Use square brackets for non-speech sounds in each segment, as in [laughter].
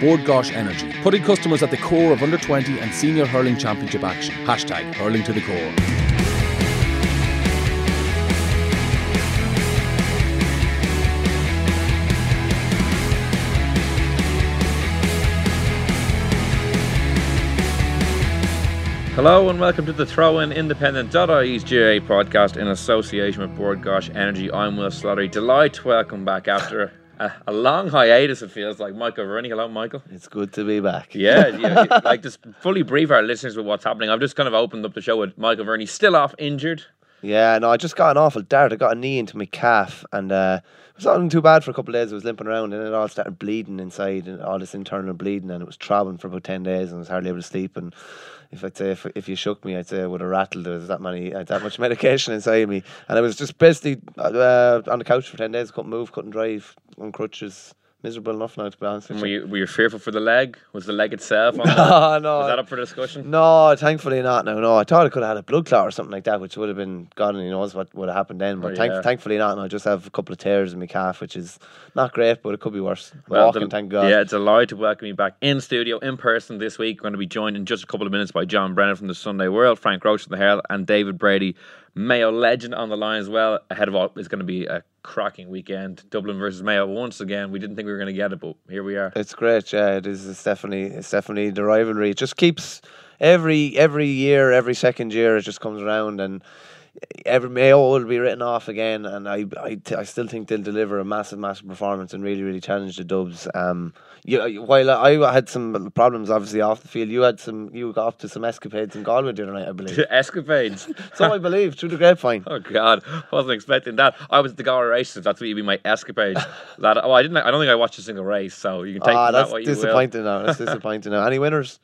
Bord Gáis Energy, putting customers at the core of under 20 and senior hurling championship action. Hashtag hurling to the core. Hello and welcome to the Throw In Independent.ie's GAA podcast in association with Bord Gáis Energy. I'm Will Slattery. Delight to welcome back after a, a long hiatus, it feels like. Michael Verney. Hello, Michael. It's good to be back. Yeah, yeah, [laughs] like just fully brief our listeners with what's happening. I've just kind of opened up the show with Michael Verney still off injured. Yeah, no, I just got an awful dart. I got a knee into my calf, and uh, it was not too bad for a couple of days. I was limping around, and it all started bleeding inside, and all this internal bleeding, and it was traveling for about ten days, and I was hardly able to sleep. And if I'd say if, if you shook me, I'd say I would have rattled. There was that many, had that much medication inside me, and I was just basically uh, on the couch for ten days. Couldn't move, couldn't drive, on crutches. Miserable enough now, to be honest were you. were you fearful for the leg? Was the leg itself [laughs] on No, no. Was that up for discussion? No, thankfully not. No, no. I thought I could have had a blood clot or something like that, which would have been God only knows what would have happened then. But Oh, thank, yeah. thankfully not. And I just have a couple of tears in my calf, which is not great, but it could be worse. Well, Walking, del- thank God. Yeah, it's a delighted to welcome you back in studio, in person this week. We're going to be joined in just a couple of minutes by John Brennan from the Sunday World, Frank Roche from the Herald, and David Brady, Mayo legend, on the line as well. Ahead of all, it's going to be a cracking weekend. Dublin versus Mayo once again. We didn't think we were going to get it, but here we are. It's great. Yeah, it is. It's definitely, it's definitely the rivalry. It just keeps every every year, every second year, it just comes around and. Every Mayo will be written off again, and I, I, I still think they'll deliver a massive, massive performance and really, really challenge the Dubs. Um, you, while I had some problems, obviously off the field, you had some, you got up to some escapades in Galway the other night, I believe. [laughs] Escapades. [laughs] so I believe through the grapevine. Oh God, I wasn't expecting that. I was at the Galway races. That's what you'd be my escapade. [laughs] that oh, I didn't. I don't think I watched a single race. So you can take Ah, that that's what you will. disappointing now. That's disappointing now. Any winners?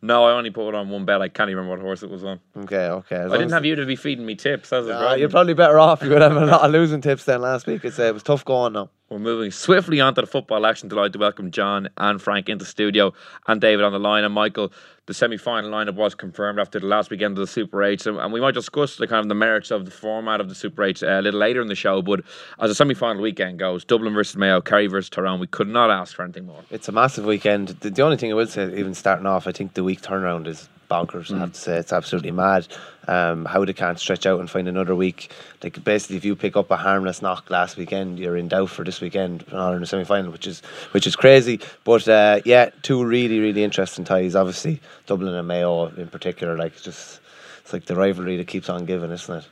No, I only put it on one bet. I can't even remember what horse it was on. Okay, okay. As I didn't have you to be feeding me tips. That was you're probably better off. You would have a lot of losing tips than last week. It's, uh, it was tough going now. We're moving swiftly onto the football action. Delighted to welcome John and Frank into the studio and David on the line. And Michael, the semi-final lineup was confirmed after the last weekend of the Super 8. So, and we might discuss the kind of the merits of the format of the Super 8 uh, a little later in the show. But as a semi-final weekend goes, Dublin versus Mayo, Kerry versus Tyrone, we could not ask for anything more. It's a massive weekend. The, the only thing I would say, even starting off, I think the week turnaround is bonkers. I have to say, it's absolutely mad. Um, how they can't stretch out and find another week. Like basically, if you pick up a harmless knock last weekend, you're in doubt for this weekend, not in the semi final, which is which is crazy. But uh, yeah, two really really interesting ties. Obviously, Dublin and Mayo in particular. Like it's just it's like the rivalry that keeps on giving, isn't it?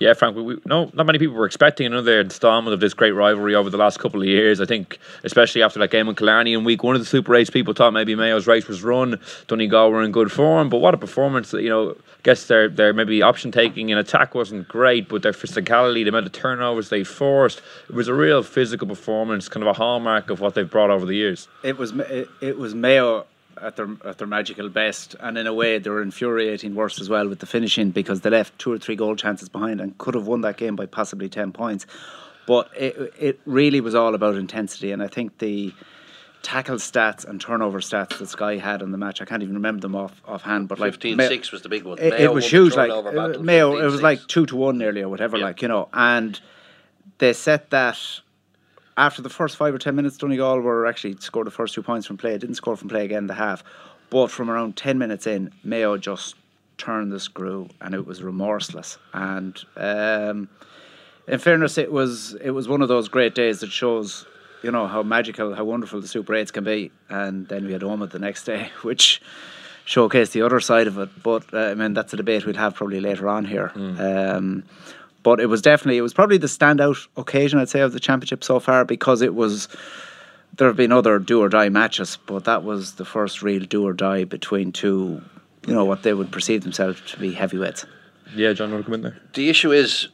Yeah, Frank, we, we, no, not many people were expecting another installment of this great rivalry over the last couple of years. I think, especially after that game in Killarney in week one of the Super 8s, people thought maybe Mayo's race was run. Donegal were in good form, but what a performance. You know, I guess their, their maybe option taking in attack wasn't great, but their physicality, the amount of turnovers they forced, it was a real physical performance, kind of a hallmark of what they've brought over the years. It was it, it was Mayo at their at their magical best, and in a way they were infuriating worse as well with the finishing because they left two or three goal chances behind and could have won that game by possibly ten points. But it it really was all about intensity, and I think the tackle stats and turnover stats that Sky had in the match. I can't even remember them off offhand, but like 15 Ma- 6 was the big one. It, it was huge. Like Mayo, it was 15-6. like two to one nearly or whatever. Yeah. Like you know, and they set that after the first five or ten minutes, Donegal were actually scored the first two points from play. Didn't score from play again the half, but from around ten minutes in, Mayo just turned the screw, and it was remorseless. And um, in fairness, it was it was one of those great days that shows you know how magical, how wonderful the Super Eights can be. And then we had Omagh the next day, [laughs] which showcased the other side of it. But uh, I mean, that's a debate we'll have probably later on here. Mm. Um, but it was definitely it was probably the standout occasion I'd say of the championship so far because it was. There have been other do or die matches, but that was the first real do or die between two, you know, what they would perceive themselves to be heavyweights. Yeah, John, want to come in there? The issue is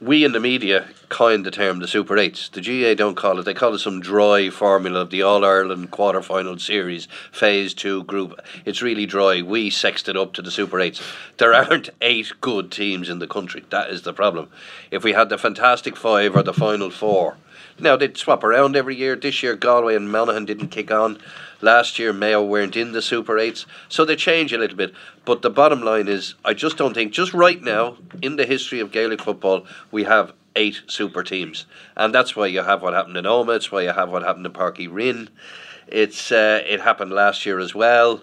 we in the media coined the term the Super Eights. The GAA don't call it. They call it some dry formula of the All Ireland quarter final series, phase two group. It's really dry. We sexed it up to the Super Eights. There aren't eight good teams in the country. That is the problem. If we had the Fantastic Five or the Final Four, now they'd swap around every year. This year, Galway and Monaghan didn't kick on. Last year, Mayo weren't in the Super 8s, so they change a little bit. But the bottom line is, I just don't think, just right now, in the history of Gaelic football, we have eight super teams. And that's why you have what happened in Omagh, it's why you have what happened in Páirc Uí Rinn. It's, uh, it happened last year as well.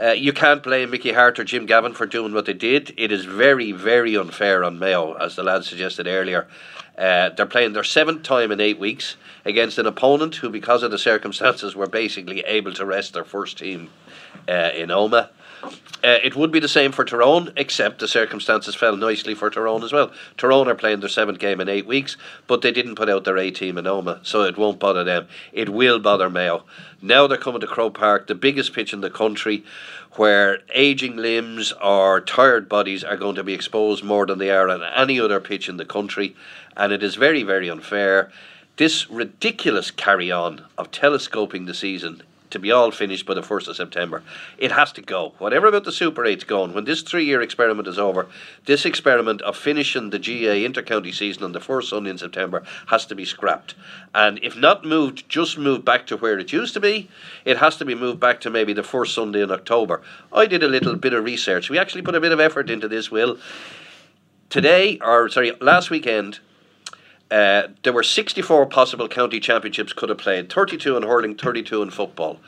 Uh, you can't blame Mickey Harte or Jim Gavin for doing what they did. It is very, very unfair on Mayo, as the lad suggested earlier. Uh, they're playing their seventh time in eight weeks against an opponent who, because of the circumstances, were basically able to rest their first team uh, in Omagh. Uh, it would be the same for Tyrone, except the circumstances fell nicely for Tyrone as well. Tyrone are playing their seventh game in eight weeks, but they didn't put out their A team in Omagh, so it won't bother them. It will bother Mayo. Now they're coming to Croke Park, the biggest pitch in the country, where aging limbs or tired bodies are going to be exposed more than they are on any other pitch in the country and it is very, very unfair. This ridiculous carry on of telescoping the season to be all finished by the 1st of September. It has to go. Whatever about the Super 8's going, when this three year experiment is over, this experiment of finishing the GAA intercounty season on the first Sunday in September has to be scrapped. And if not moved, just moved back to where it used to be, it has to be moved back to maybe the first Sunday in October. I did a little bit of research. We actually put a bit of effort into this, Will. Today, or sorry, last weekend, uh, there were 64 possible county championships could have played 32 in hurling, 32 in football.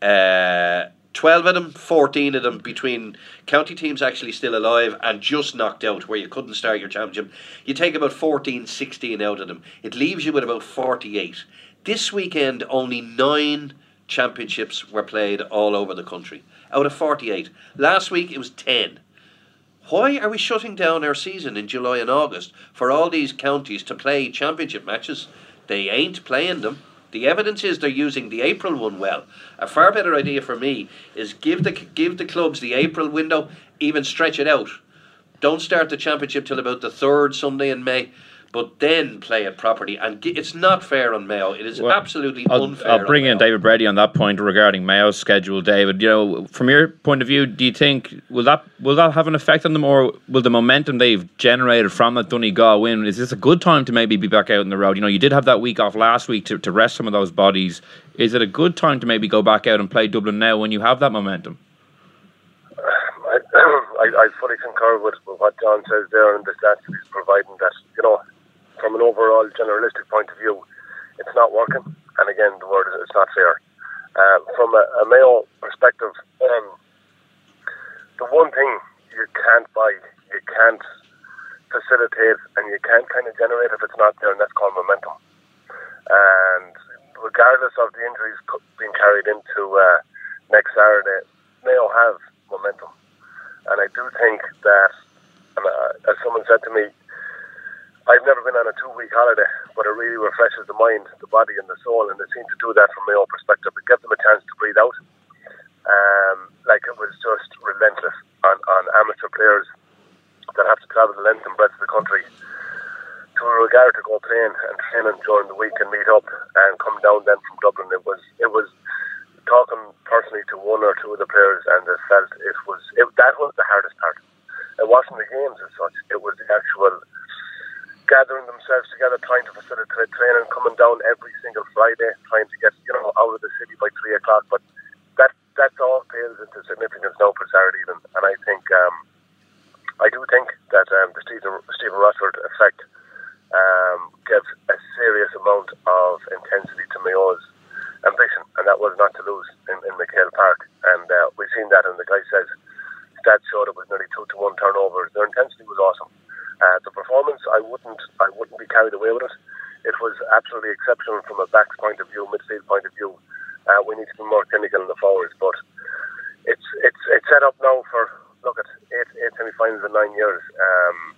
Uh, 12 of them, 14 of them between county teams actually still alive and just knocked out where you couldn't start your championship. You take about 14, 16 out of them. It leaves you with about 48. This weekend, only nine championships were played all over the country out of 48. Last week, it was 10. Why are we shutting down our season in July and August for all these counties to play championship matches? They ain't playing them. The evidence is they're using the April one well. A far better idea for me is give the give the clubs the April window, even stretch it out. Don't start the championship till about the third Sunday in May but then play it properly. And it's not fair on Mayo. It is well, absolutely I'll, unfair. I'll bring in David Brady on that point regarding Mayo's schedule. David, you know, from your point of view, do you think will that will that have an effect on them, or will the momentum they've generated from that Donegal win? Is this a good time to maybe be back out on the road? You know, you did have that week off last week to, to rest some of those bodies. Is it a good time to maybe go back out and play Dublin now when you have that momentum? I, [clears throat] I, I fully concur with, with what John says there and the stats he's providing that, you know, from an overall generalistic point of view, it's not working. And again, the word is it's not fair. Uh, from a, a perspective, um, the one thing you can't buy, you can't facilitate, and you can't kind of generate if it's not there, and that's called momentum. And regardless of the injuries being carried into uh, next Saturday, Mayo have momentum. And I do think that, and, uh, as someone said to me, I've never been on a two week holiday, but it really refreshes the mind, the body, and the soul, and it seemed to do that from my own perspective. It gives them a chance to breathe out. Um, like it was just relentless on, on amateur players that have to travel the length and breadth of the country to a regard to go playing and training during the week and meet up and come down then from Dublin. It was it was talking personally to one or two of the players and I felt it was it, that was the hardest part. It wasn't the games as such. It was the actual gathering themselves together, trying to facilitate training, coming down every single Friday, trying to get you know out of the city by three o'clock. But that that all pales into significance now for Saturday evening, and I think um, I do think that um, the Stephen Stephen Rochford effect um, gave a serious amount of intensity to Mayo's ambition, and that was not to lose in, in MacHale Park. And uh, we've seen that, and the guy says stats showed it was nearly two to one turnovers. Their intensity was awesome. Uh, the performance, I wouldn't, I wouldn't be carried away with it. It was absolutely exceptional from a back's point of view, midfield point of view. Uh, we need to be more clinical in the forwards, but it's it's it's set up now for look at eight eight semi-finals in nine years. Um,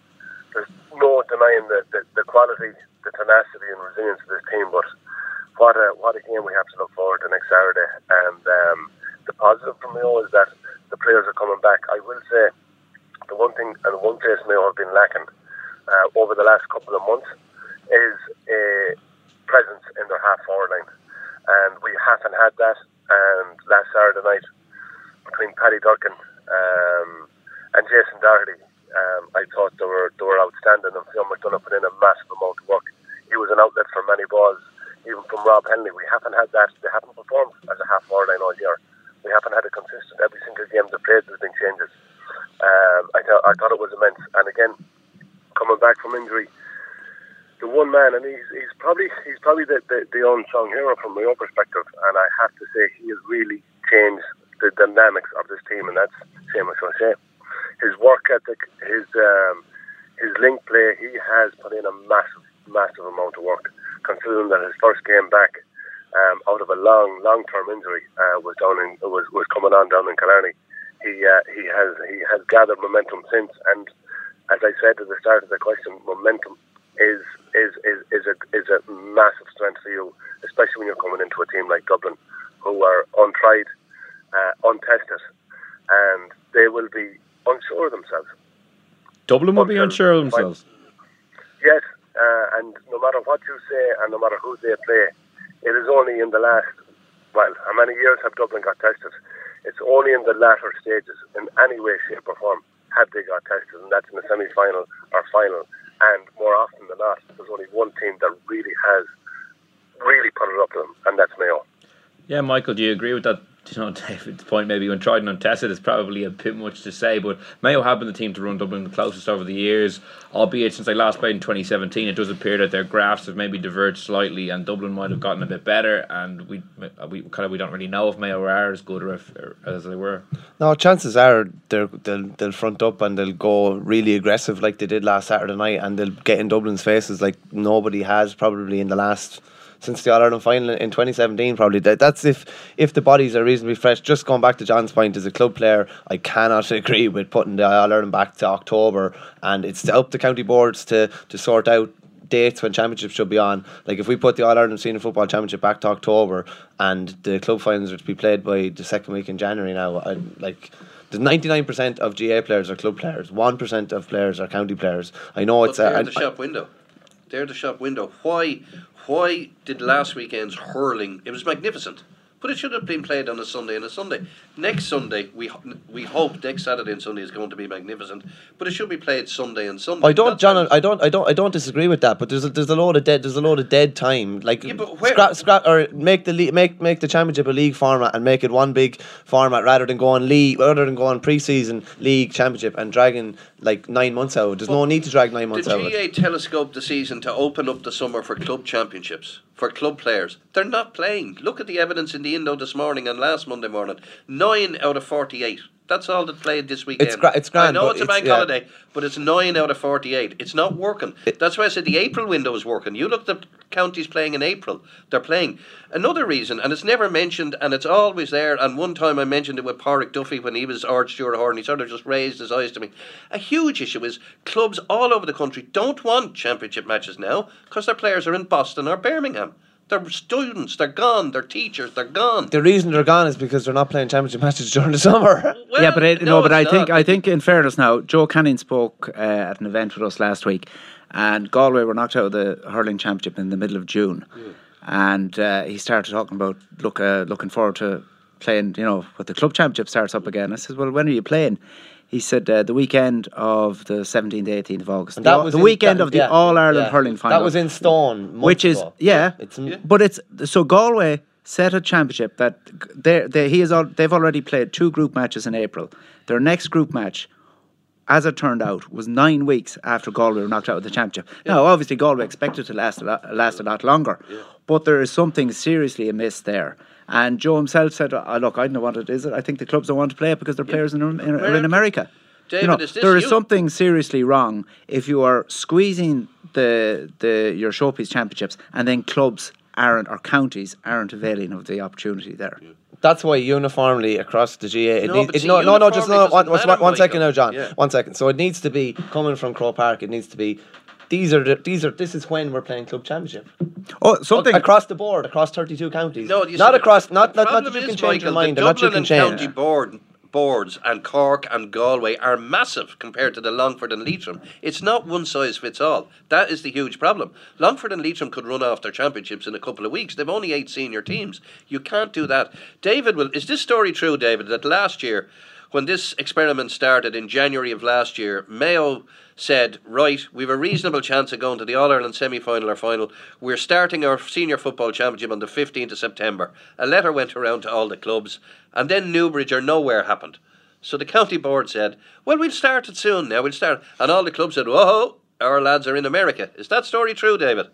there's no denying the, the, the quality, the tenacity, and resilience of this team. But what a what a game we have to look forward to next Saturday. And um, the positive for Mayo is that the players are coming back. I will say the one thing and one place Mayo have been lacking uh, over the last couple of months is a presence in their half forward line, and we haven't had that. And last Saturday night between Paddy Durcan um, and Jason Doherty, um, I thought they were they were outstanding, and Phil McDonough put in a massive amount of work. He was an outlet for many balls, even from Rob Hennelly. We haven't had that. They haven't performed as a half forward line all year. We haven't had a consistent every single game they played. There's been changes. Um, I thought I thought it was immense, and again, coming back from injury, the one man, and he's he's probably he's probably the, the, the unsung hero from my own perspective, and I have to say he has really changed the dynamics of this team, and that's Seamus O'Shea. His work ethic, his um, his link play, he has put in a massive, massive amount of work. Considering that his first game back um, out of a long, long term injury uh, was down in was was coming on down in Killarney. He uh, he has he has gathered momentum since, and as I said at the start of the question, momentum is is is is a is a massive strength for you, especially when you're coming into a team like Dublin, who are untried, uh, untested, and they will be unsure of themselves. Dublin will be unsure of themselves. Yes, uh, and no matter what you say, and no matter who they play, it is only in the last. Well, how many years have Dublin got tested? It's only in the latter stages, in any way, shape, or form, have they got tested, and that's in the semi-final or final. And more often than not, there's only one team that really has really put it up to them, and that's Mayo. Yeah, Michael, do you agree with that? Do you know, [laughs] David's point maybe when tried and untested is probably a bit much to say, but Mayo have been the team to run Dublin the closest over the years, albeit since they last played in 2017, it does appear that their graphs have maybe diverged slightly, and Dublin might have gotten a bit better, and we uh, we kind of we don't really know if Mayo are as good or, if, or as they were. No, chances are they'll they'll front up and they'll go really aggressive like they did last Saturday night, and they'll get in Dublin's faces like nobody has probably in the last since the All Ireland final in 2017. Probably that, that's if if the bodies are reasonably fresh. Just going back to John's point, as a club player, I cannot [laughs] agree with putting the All Ireland back to October, and it's up to the county boards to to sort out dates when championships should be on. Like if we put the All Ireland Senior Football Championship back to October and the club finals are to be played by the second week in January now, I, like. The ninety nine percent of GAA players are club players. One percent of players are county players. I know it's they're a, the shop window. They're the shop window. Why? Why did last weekend's hurling? It was magnificent, but it should have been played on a Sunday and a Sunday. Next Sunday, we we hope next Saturday and Sunday is going to be magnificent, but it should be played Sunday and Sunday. I don't, John. I don't. I don't. I don't disagree with that. But there's a, there's a load of dead. There's a load of dead time. Like scrap, scrap, or make the league, make make the championship a league format and make it one big format rather than go on league, rather than go on pre-season league championship and dragging like nine months out. There's no need to drag nine months out. the. GAA telescoped the season to open up the summer for club championships for club players. They're not playing. Look at the evidence in the Indo this morning and last Monday morning. Nine out of forty-eight. That's all that played this weekend. It's gra- it's grand, I know it's a bank yeah. holiday, but it's nine out of forty-eight. It's not working. That's why I said the April window is working. You look at the counties playing in April. They're playing. Another reason, and it's never mentioned, and it's always there. And one time I mentioned it with Páraic Duffy when he was Ard Stiúrthóir. He sort of just raised his eyes to me. A huge issue is clubs all over the country don't want championship matches now because their players are in Boston or Birmingham. They're students. They're gone. They're teachers. They're gone. The reason they're gone is because they're not playing championship matches [laughs] during the summer. yeah, but I, no, no, but I it's think not. I think in fairness now, Joe Canning spoke uh, at an event with us last week, and Galway were knocked out of the hurling championship in the middle of June, and uh, he started talking about look uh, looking forward to playing. You know, when the club championship starts up again. I said, well, when are you playing? He said uh, the weekend of the 17th, 18th of August. And the, that was the in- weekend that- of the yeah, All Ireland yeah. hurling final. That was in Stone, which is ago. yeah, It's but it's so Galway set a championship that they they he is al- they've already played two group matches in April. Their next group match as it turned out, was nine weeks after Galway were knocked out of the championship. Now, obviously, Galway expected to last a lot, last a lot longer, but there is something seriously amiss there. And Joe himself said, oh, "Look, I don't know what it is. I think the clubs don't want to play it because their players in, in, are in America." David, you know, is this there is you? something seriously wrong if you are squeezing the the your showpiece championships and then clubs aren't or counties aren't availing of the opportunity there. That's why uniformly across the GAA, it No, needs, it, see, no, no, no, just no, uniformly one, doesn't one, one matter, second now, John. Yeah. One second. So it needs to be coming from Croke Park. It needs to be. These are the, these are this is when we're playing club championship. Oh, something across the board, across thirty-two counties. No, you not see, across, not not, not that you is, can change your mind, the or not you Dublin can and change. County board boards and Cork and Galway are massive compared to the Longford and Leitrim. It's not one size fits all. That is the huge problem. Longford and Leitrim could run off their championships in a couple of weeks. They've only eight senior teams. You can't do that. David will. Is this story true, David? That last year, when this experiment started in January of last year, Mayo said, right, we've a reasonable chance of going to the All Ireland semi final or final. We're starting our senior football championship on the 15th of September. A letter went around to all the clubs, and then Newbridge or nowhere happened. So the county board said, well, we'll start it soon now, we'll start. And all the clubs said, whoa, our lads are in America. Is that story true, David?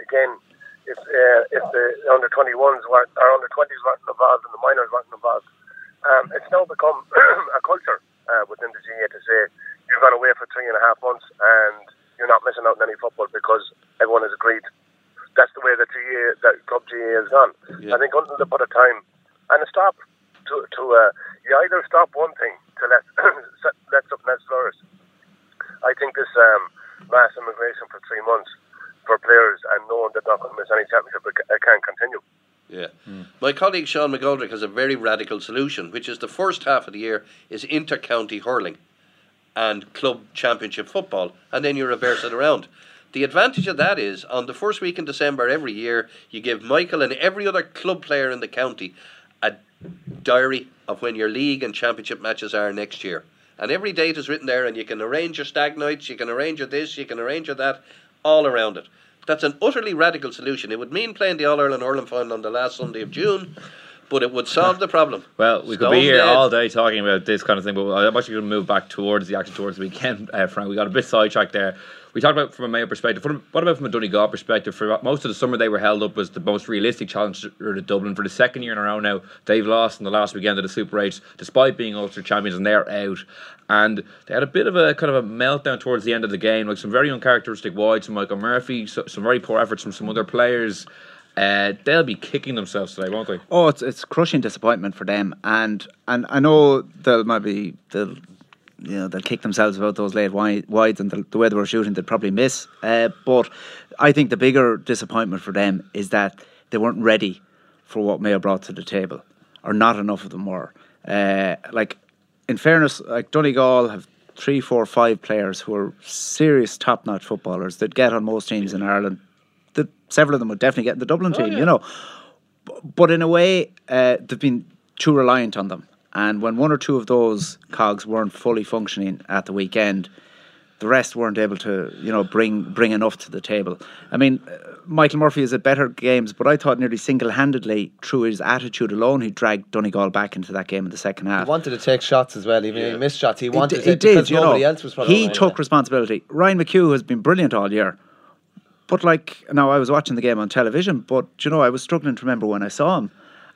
Again, if uh, if the under 21s weren't or under 20s weren't involved and the minors weren't involved, um, it's now become [clears throat] a culture uh, within the GAA to say you've gone away for three and a half months and you're not missing out on any football because everyone has agreed. That's the way that GAA, that club GAA has gone. I think until they put a time and a stop to to uh, you either stop one thing to let [coughs] let something else flourish. I think this um, mass immigration for three months for players and knowing they're not going to miss any championship it can't continue. Yeah. My colleague Sean McGoldrick has a very radical solution, which is the first half of the year is inter-county hurling and club championship football, and then you reverse it around. The advantage of that is on the first week in December every year, you give Michael and every other club player in the county a diary of when your league and championship matches are next year. And every date is written there, and you can arrange your stag nights, you can arrange your this, you can arrange your that, all around it. That's an utterly radical solution. It would mean playing the All Ireland hurling final on the last Sunday of June, but it would solve the problem. [laughs] Well, we could be here dead. all day talking about this kind of thing, but I'm actually going to move back towards the action towards the weekend, uh, Frank. We got a bit sidetracked there. We talked about from a Mayo perspective. What about from a Donegal perspective? For most of the summer, they were held up as the most realistic challenge to Dublin. For the second year in a row now, they've lost in the last weekend of the Super 8, despite being Ulster champions, and they're out. And they had a bit of a kind of a meltdown towards the end of the game, like some very uncharacteristic wides from Michael Murphy, so, some very poor efforts from some other players. Uh, they'll be kicking themselves today, won't they? Oh, it's it's crushing disappointment for them, and and I know they'll maybe they'll you know they'll kick themselves about those late wi- wides and the, the way they were shooting, they'd probably miss. Uh, but I think the bigger disappointment for them is that they weren't ready for what Mayo brought to the table, or not enough of them were. Uh, like in fairness, like Donegal have three, four, five players who are serious top-notch footballers that get on most teams in Ireland. That several of them would definitely get in the Dublin team, you know but in a way, uh, they've been too reliant on them. And when one or two of those cogs weren't fully functioning at the weekend, the rest weren't able to, you know, bring bring enough to the table. I mean, uh, Michael Murphy is at better games, but I thought nearly single-handedly, through his attitude alone, he dragged Donegal back into that game in the second half. He wanted to take shots as well, even if he missed shots. He He wanted d- it because you know. else was He took responsibility. Ryan McHugh has been brilliant all year. But like now I was watching the game on television, but you know, I was struggling to remember when I saw him.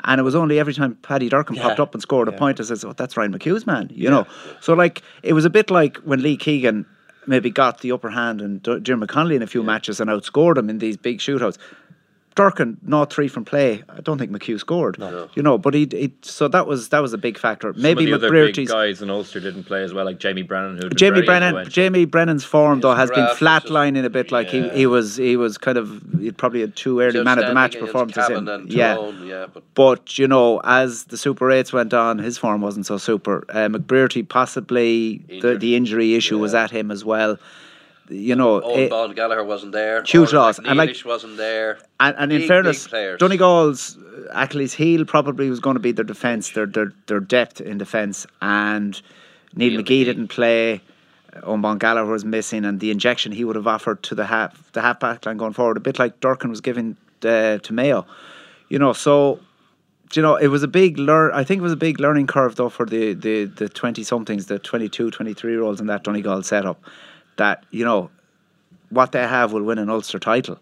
And it was only every time Paddy Durcan popped up and scored a point, I said, Oh, that's Ryan McHugh's man, you know. So like it was a bit like when Lee Keegan maybe got the upper hand and D- Jim McConnelly in a few matches and outscored him in these big shootouts. Durcan, not three from play. I don't think McHugh scored. No. You know, but he, he so that was that was a big factor. Maybe Some of the other big McBrearty's guys in Ulster didn't play as well, like Jamie Brennan, who Jamie Brennan, Jamie Brennan's form though has been flatlining a bit. Like he, he was he was kind of he probably had two early man of the match performances in. Yeah, yeah, but but you know, as the Super Eights went on, his form wasn't so super. Uh, McBrearty possibly the, the injury issue was at him as well. You know, it- Bán Gallagher wasn't there. Huge loss, and like- wasn't there. and, and in fairness, big. Donegal's uh, Achilles heel probably was going to be their defence, their their their depth in defence, and Neil McGee didn't play. Owen Gallagher was missing, and the injection he would have offered to the half the half back line going forward, a bit like Durcan was giving uh, to Mayo, you know. So you know, it was a big learn. I think it was a big learning curve though for the the the twenty somethings, the 22, 23 year olds in that Donegal setup. That you know, what they have will win an Ulster title.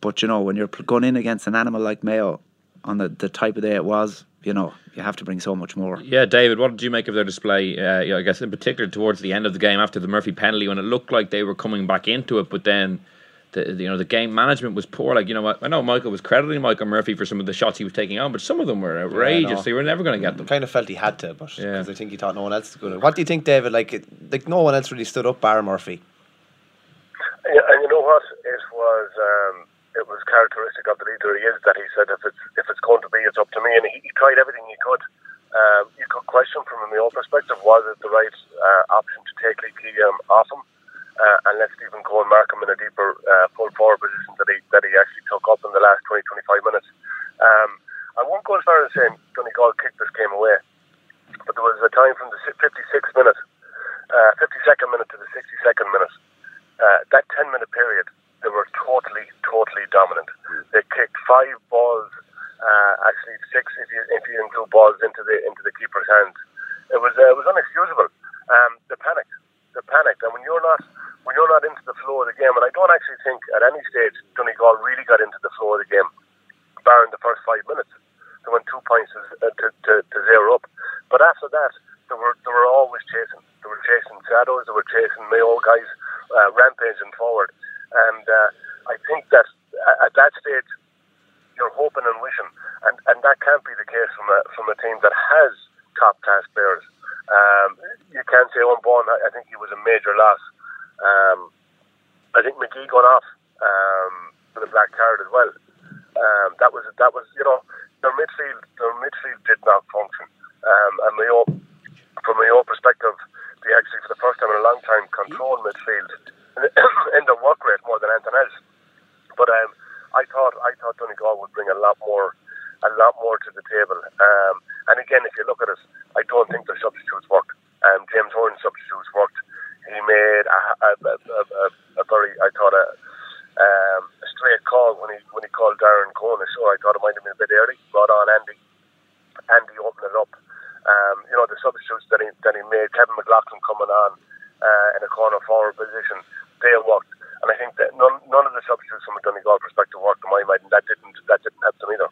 But you know, when you're going in against an animal like Mayo, on the the type of day it was, you know, you have to bring so much more. Yeah, David, what did you make of their display? Uh, I guess in particular towards the end of the game after the Murphy penalty, when it looked like they were coming back into it, but then the you know the game management was poor. Like you know, I know Michael was crediting Michael Murphy for some of the shots he was taking on, but some of them were outrageous. Yeah, no. They were never going to get them. Kind of felt he had to, but Yeah. because I think he thought no one else was going to. What do you think, David? Like, it, like no one else really stood up, bar Murphy. Yeah, and you know what? It was um, it was characteristic of the leader he is that he said if it's if it's going to be, it's up to me, and he, he tried everything he could. Um, you could question from a Mayo perspective was it the right uh, option to take Lee Keegan off him uh, and let Stephen Coen mark him in a deeper uh, full forward position that he that he actually took up in the last 20 25 minutes. Um, I won't go as far as saying Donegal kicked this game away, but there was a time from the 56th minute, uh, 52nd minute to the 62nd minute uh, that 10 minute period, they were totally, totally dominant. They kicked five balls, uh, actually six if you if you include balls into the into the keeper's hands. It was uh, it was unexcusable. Um, the panic, the panic, and when you're not when you're not into the flow of the game, and I don't actually think at any stage Donegal really got into the flow of the game, barring the first five minutes. They went two points to, to, to, to zero up, but after that, they were they were always chasing. They were chasing shadows. They were chasing Mayo guys, uh, rampaging forward. And uh, I think that at that stage, you're hoping and wishing, and, and that can't be the case from a from a team that has top class players. Um, you can't say Owen Bourne. I think he was a major loss. Um, I think McGee gone off um, with a black card as well. Um, that was that was you know their midfield their midfield did not function. Um, and Mayo, from Mayo perspective, they actually for the first time in a long time controlled midfield [coughs] in their work rate more than anything else. But um, I thought I thought Donegal would bring a lot more a lot more to the table. Um, and again, if you look at it, I don't think their substitutes worked. Um, James Horan's substitutes worked. He made a, a, a, a, very I thought a um, a straight call when he when he called Darren Coen So I thought it might have been a bit early. Brought on Andy. Andy opened it up. Um, you know the substitutes that he that he made. Kevin McLoughlin coming on uh, in a corner forward position. They worked, and I think that none none of the substitutes from a Donegal perspective worked in my mind, and that didn't that didn't help them either.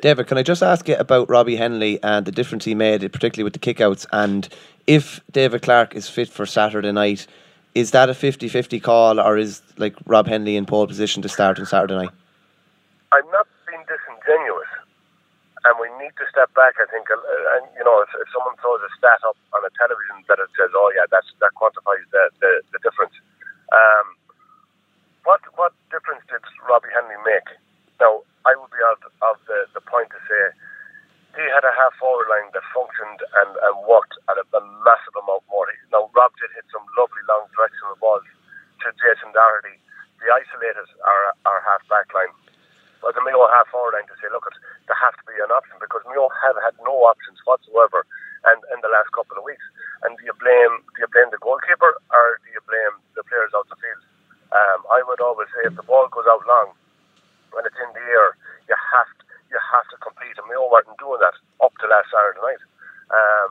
David, can I just ask you about Robbie Hennelly and the difference he made, particularly with the kickouts, and if David Clarke is fit for Saturday night, is that a 50-50 call, or is like Rob Hennelly in pole position to start on Saturday night? I'm not being disingenuous, and we need to step back. I think, and you know, if, if someone throws a stat up on a television that it says, "Oh yeah, that's that quantifies the the, the difference." Um, what what difference did Robbie Hennelly make? I would be of, of the, the point to say he had a half forward line that functioned and, and worked at a, a massive amount more. Now, Rob did hit some lovely long directional balls to Jason Doherty. The isolated our, our half back line. But the Mayo half forward line to say, look, there has to be an option because Mayo have had no options whatsoever and in the last couple of weeks. And do you blame do you blame the goalkeeper or do you blame the players out the field? Um, I would always say if the ball goes out long when it's in the air, you have to, you have to compete. And Mayo weren't doing that up to last Saturday night. Um,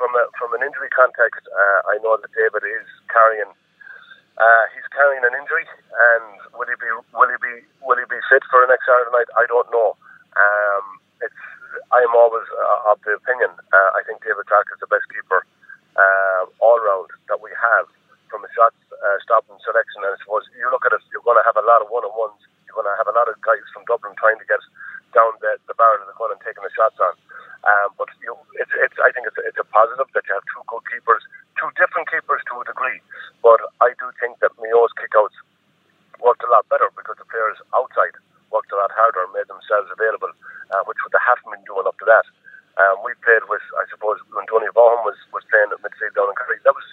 from a, from an injury context, uh, I know that David is carrying uh, he's carrying an injury, and will he be will he be will he be fit for the next Saturday night? I don't know. Um, it's I am always uh, of the opinion. Uh, I think David Clarke is the best keeper uh, all round that we have from a shot uh, stopping selection. And I suppose you look at it, you're going to have a lot of one on ones. You're going to have a lot of guys from Dublin trying to get down the, the barrel of the gun and taking the shots on. Um, but you, it's, it's, I think it's, it's a positive that you have two good keepers, two different keepers to a degree. But I do think that Mayo's kickouts worked a lot better because the players outside worked a lot harder and made themselves available, uh, which they haven't been doing up to that. Um, we played with, I suppose, when Tony Vaughan was, was playing at midfield down in Kerry. That was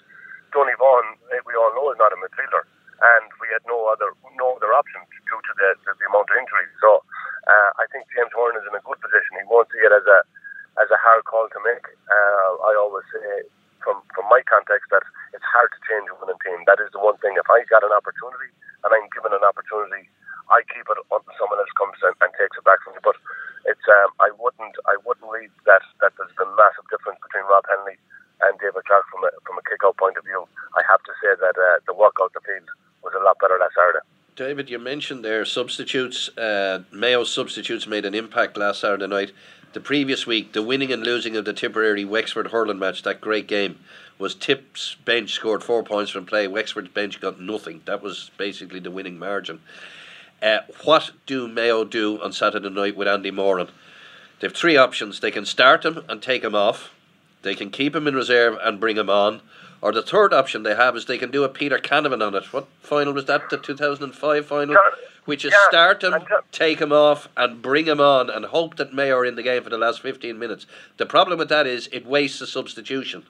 Tony Vaughan. eh, We all know is not a midfielder, and we had no other no other option due to the, the, the amount of injuries. So uh, I think James Horan is in a good position. He won't see it as a as a hard call to make. Uh, I always say, from from my context, that it's hard to change a winning team. That is the one thing. If I got an opportunity and I'm given an opportunity, I keep it until someone else comes and, and takes it back from me. But it's um, I wouldn't I wouldn't read that that there's a massive difference between Rob Hennelly and David Clarke from a from a kick out point of view. I have to say that uh, the work out the field was a lot better last Saturday. David, you mentioned there substitutes. Uh, Mayo's substitutes made an impact last Saturday night. The previous week, the winning and losing of the Tipperary Wexford hurling match, that great game, was Tip's bench scored four points from play. Wexford's bench got nothing. That was basically the winning margin. Uh, what do Mayo do on Saturday night with Andy Moran? They have three options. They can start him and take him off. They can keep him in reserve and bring him on. Or the third option they have is they can do a Peter Canavan on it. What final was that? The 2005 final? Which is Yeah, start him, ju- take him off, and bring him on, and hope that Mayo are in the game for the last 15 minutes. The problem with that is it wastes a substitution.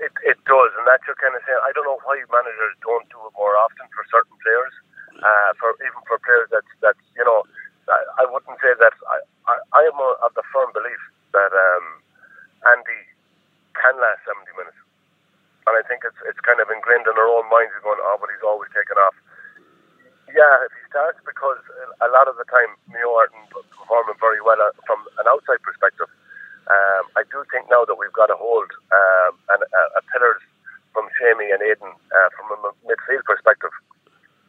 It, it does, and that's your kind of saying. I don't know why managers don't do it more often for certain players, uh, for even for players that's that's you know. I, I wouldn't say that. I I, I am a, of the firm belief that um, Andy can last seventy minutes, and I think it's it's kind of ingrained in our own minds. We're going, oh, but he's always taken off. Yeah, if he starts, because a lot of the time Mayo aren't performing very well uh, from an outside perspective. Um, I do think now that we've got a hold um, and uh, a pillars from Shamey and Aiden uh, from a midfield perspective.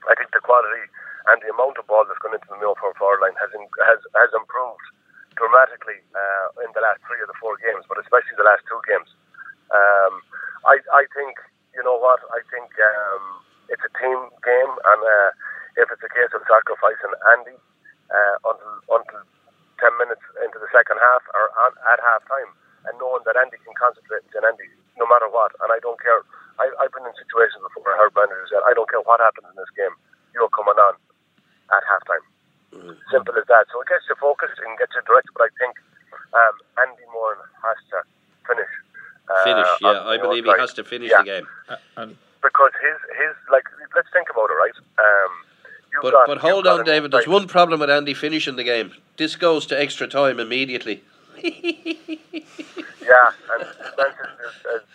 I think the quality and the amount of ball that's gone into the Mayo forward forward line has in, has has improved dramatically uh, in the last three of the four games, but especially the last two games. Um, I I think you know what I think um, it's a team game, and uh, if it's a case of sacrificing Andy uh, until until ten minutes into the second half or on, at half time, and knowing that Andy can concentrate and Andy no matter what, and I don't care. I, I've been in situations before where managers say, I don't care what happens in this game, you're coming on at half time. Simple as that. So it gets you focused and gets you directed, but I think um, Andy Moran has to finish. Uh, Finish, on yeah. the I believe he outside. has to finish Yeah. the game. Because his, his like, let's think about it, right? Um, But, got, but hold on, David. There's one problem with Andy finishing the game. This goes to extra time immediately. [laughs] Yeah, and Spencer, there's, there's,